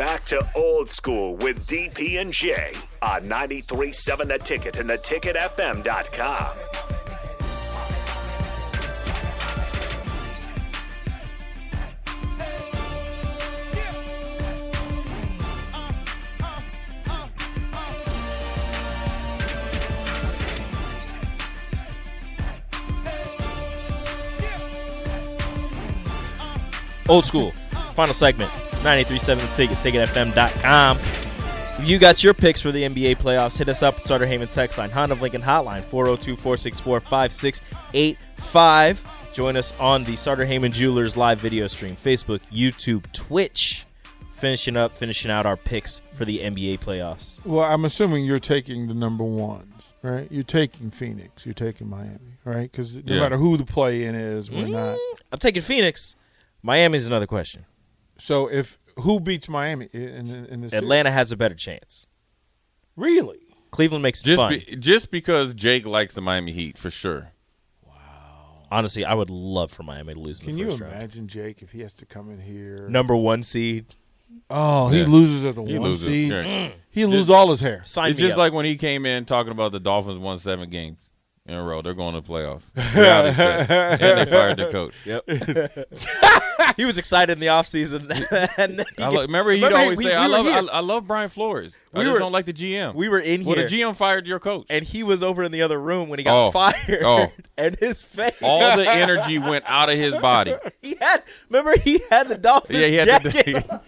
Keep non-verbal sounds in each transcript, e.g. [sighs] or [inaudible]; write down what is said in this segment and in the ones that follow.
Back to old school with DP and J on 93.7 The Ticket and theticketfm.com. Old school. Final segment. 93.7 The Ticket, ticketfm.com. If you got your picks for the NBA playoffs, hit us up at Sartor Hamann text line, Honda of Lincoln hotline, 402-464-5685. Join us on the Sartor Hamann Jewelers live video stream, Facebook, YouTube, Twitch. Finishing up, finishing out our picks for the NBA playoffs. Well, I'm assuming you're taking the number ones, right? You're taking Phoenix. You're taking Miami, right? Because no Yeah. matter who the play in is, we're not. Mm, I'm taking Phoenix. Miami's another question. So if who beats Miami in, in, in this? Atlanta has a better chance. Really? Cleveland makes it Just fun. be, just because Jake likes the Miami Heat for sure. Wow. Honestly, I would love for Miami to lose in Can you first round. imagine Jake if he has to come in here? Number one seed. Oh, he loses as a He one loses. seed. Yeah. Mm. Mm. He lose all his hair. Sign It's me just up. like when he came in talking about the Dolphins won seven games in a row. They're going to the playoffs. Reality [laughs] and they fired the coach. Yep. [laughs] [laughs] he was excited in the offseason. [laughs] and then he I gets- remember he'd Remember, always we- say, we "I love, I. I love Brian Flores. I We just were- don't like the GM." We were in well, here. Well, the GM fired your coach. and he was over in the other room when he got Oh. fired. Oh. [laughs] And his face. All the energy went out of his body. he had. Remember, he had the Dolphins Yeah, he had jacket the.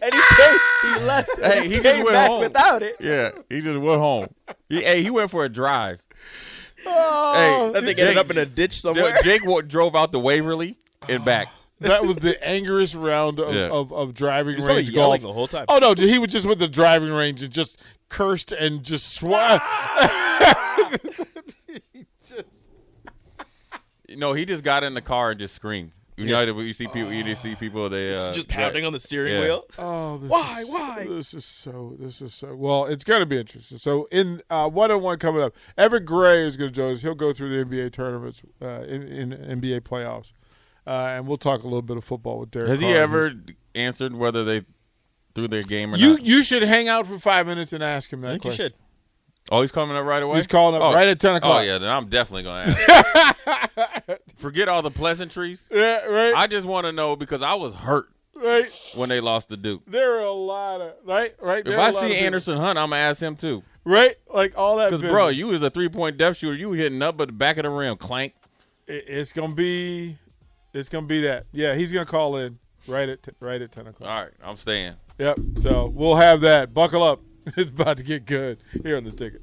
and he came, he left. Hey, he just came went back home. without it. yeah, he just went home. He, hey, he went for a drive. Oh, Hey, that thing Jake- ended up in a ditch somewhere. Jake drove out to Waverly and [sighs] back. That was the angriest round of, Yeah. of, of driving He was range yelling golf. the whole time. Oh no, dude, he was just with the driving range and just cursed and just swore. [laughs] No, he just got in the car and just screamed. You know, that you see people, you just see people. They uh, just pounding on the steering yeah. wheel. Oh, this Why? Is, Why? This is so. This is so. Well, it's going to be interesting. So, in uh, one on one coming up, Everett Gray is going to join us. He'll go through the NBA tournaments uh, in, in NBA playoffs, uh, and we'll talk a little bit of football with Derek. Has he ever answered whether they threw their game or You not? you should hang out for five minutes and ask him that I think you question. should. oh, he's coming up right away. He's calling up Oh. right at ten o'clock. Oh yeah, then I'm definitely gonna ask. [laughs] Forget all the pleasantries. yeah, right, I just want to know because I was hurt right. when they lost the Duke. There are a lot of right, right. If I are I a see people- Anderson Hunt, I'm gonna ask him too. right, like all that. Because bro, you was a three point depth shooter. You were hitting up at the back of the rim, clank. It- it's gonna be, it's gonna be that. Yeah, he's gonna call in right at t- right at ten o'clock. All right, I'm staying. Yep. So we'll have that. Buckle up. [laughs] It's about to get good here on the ticket.